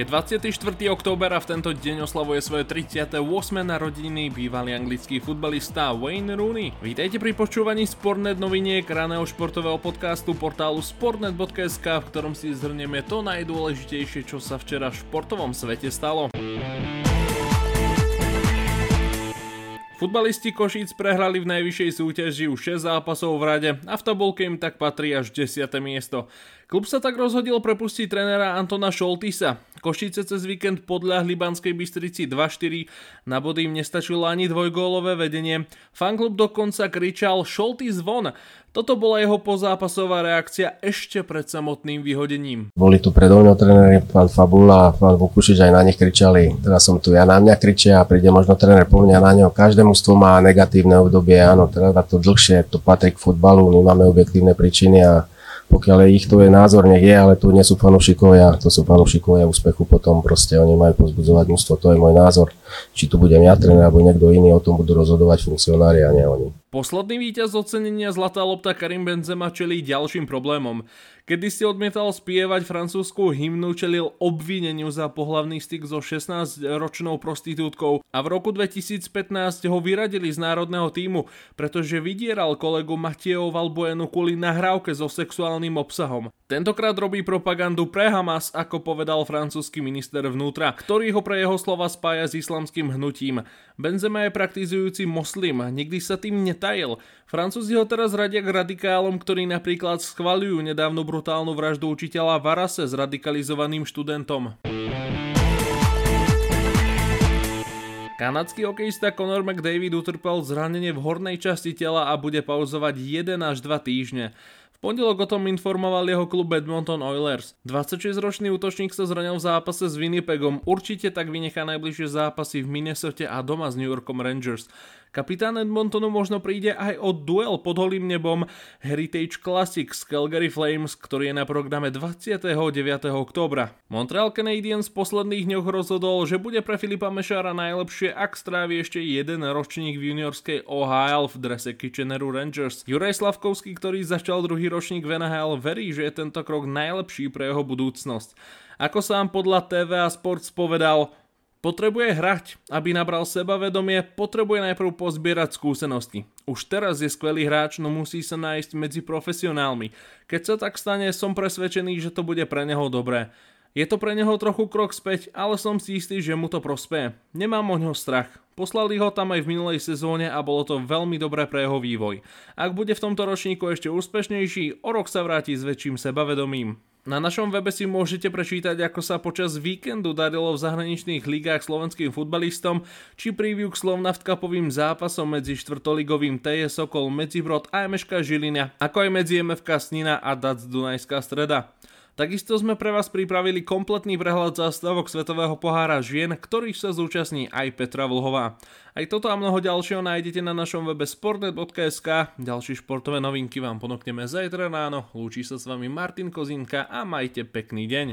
Je 24. október a v tento deň oslavuje svoje 38. narodeniny bývalý anglický futbalista Wayne Rooney. Vítajte pri počúvaní Sportnet noviniek raného športového podcastu portálu sportnet.sk, v ktorom si zhrnieme to najdôležitejšie, čo sa včera v športovom svete stalo. Futbalisti Košíc prehrali v najvyššej súťaži už 6 zápasov v rade a v tabulke im tak patrí až 10. miesto. Klub sa tak rozhodil prepustiť trénera Antona Šoltisa. Košice cez víkend podľahli Banskej Bystrici 2-4, na body im nestačilo ani dvojgólové vedenie. Fanklub dokonca kričal Šoltis von. Toto bola jeho pozápasová reakcia ešte pred samotným vyhodením. Boli tu predo mňou tréneri, pán Fabula a pán Vukušič aj na nich kričali. Teraz som tu ja, na mňa kričia a príde možno tréner po mňa na ňo. Každé mužstvo má negatívne obdobie, áno, teraz to dlhšie, to patrí k futbalu, my máme objektívne príčiny a pokiaľ ich to je názor, nech je, ale tu nie sú fanúšikovia, to sú fanúšikovia úspechu, potom proste oni majú pozbudzovať mústvo, to je môj názor. Či tu budem ja tréner alebo niekto iný, o tom budú rozhodovať funkcionári a nie oni. Posledný víťaz ocenenia Zlatá lopta Karim Benzema čelí ďalším problémom. Kedy si odmietal spievať francúzsku hymnu, čelil obvineniu za pohlavný styk so 16-ročnou prostitútkou a v roku 2015 ho vyradili z národného týmu, pretože vydieral kolegu Matieho Valbuenu kvôli nahrávke so sexuálnym obsahom. Tentokrát robí propagandu pre Hamas, ako povedal francúzsky minister vnútra, ktorý ho pre jeho slova spája s islamským hnutím. Benzema je praktizujúci moslim, nikdy sa tým netajil. Francúzi ho teraz radia k radikálom, ktorí napríklad schvaľujú nedávnu brutálnu vraždu učiteľa Varase s radikalizovaným študentom. Kanadský hokejista Conor McDavid utrpel zranenie v hornej časti tela a bude pauzovať 1 až 2 týždne pondelok o tom informoval jeho klub Edmonton Oilers. 26-ročný útočník sa zranil v zápase s Winnipegom, určite tak vynechá najbližšie zápasy v Minnesota a doma s New Yorkom Rangers. Kapitán Edmontonu možno príde aj o duel pod holým nebom Heritage Classic z Calgary Flames, ktorý je na programe 29. októbra. Montreal Canadiens v posledných dňoch rozhodol, že bude pre Filipa Mešára najlepšie, ak strávi ešte jeden ročník v juniorskej OHL v drese Kitcheneru Rangers. Juraj Slavkovský, ktorý začal druhý ročník v NHL, verí, že je tento krok najlepší pre jeho budúcnosť. Ako sám podľa TVA Sports povedal, Potrebuje hrať, aby nabral sebavedomie, potrebuje najprv pozbierať skúsenosti. Už teraz je skvelý hráč, no musí sa nájsť medzi profesionálmi. Keď sa tak stane, som presvedčený, že to bude pre neho dobré. Je to pre neho trochu krok späť, ale som si istý, že mu to prospeje. Nemám o ňo strach. Poslali ho tam aj v minulej sezóne a bolo to veľmi dobré pre jeho vývoj. Ak bude v tomto ročníku ešte úspešnejší, o rok sa vráti s väčším sebavedomím. Na našom webe si môžete prečítať, ako sa počas víkendu darilo v zahraničných ligách slovenským futbalistom, či preview k Slovnaftkapovým zápasom medzi štvrtoligovým TS Sokol Medzibrod a MŠK Žilina, ako aj medzi MFK Snina a DAC Dunajská streda. Takisto sme pre vás pripravili kompletný prehľad zástavok Svetového pohára žien, ktorých sa zúčastní aj Petra Vlhová. Aj toto a mnoho ďalšieho nájdete na našom webe sportnet.sk. Ďalšie športové novinky vám ponokneme zajtra ráno. Lúči sa s vami Martin Kozinka a majte pekný deň.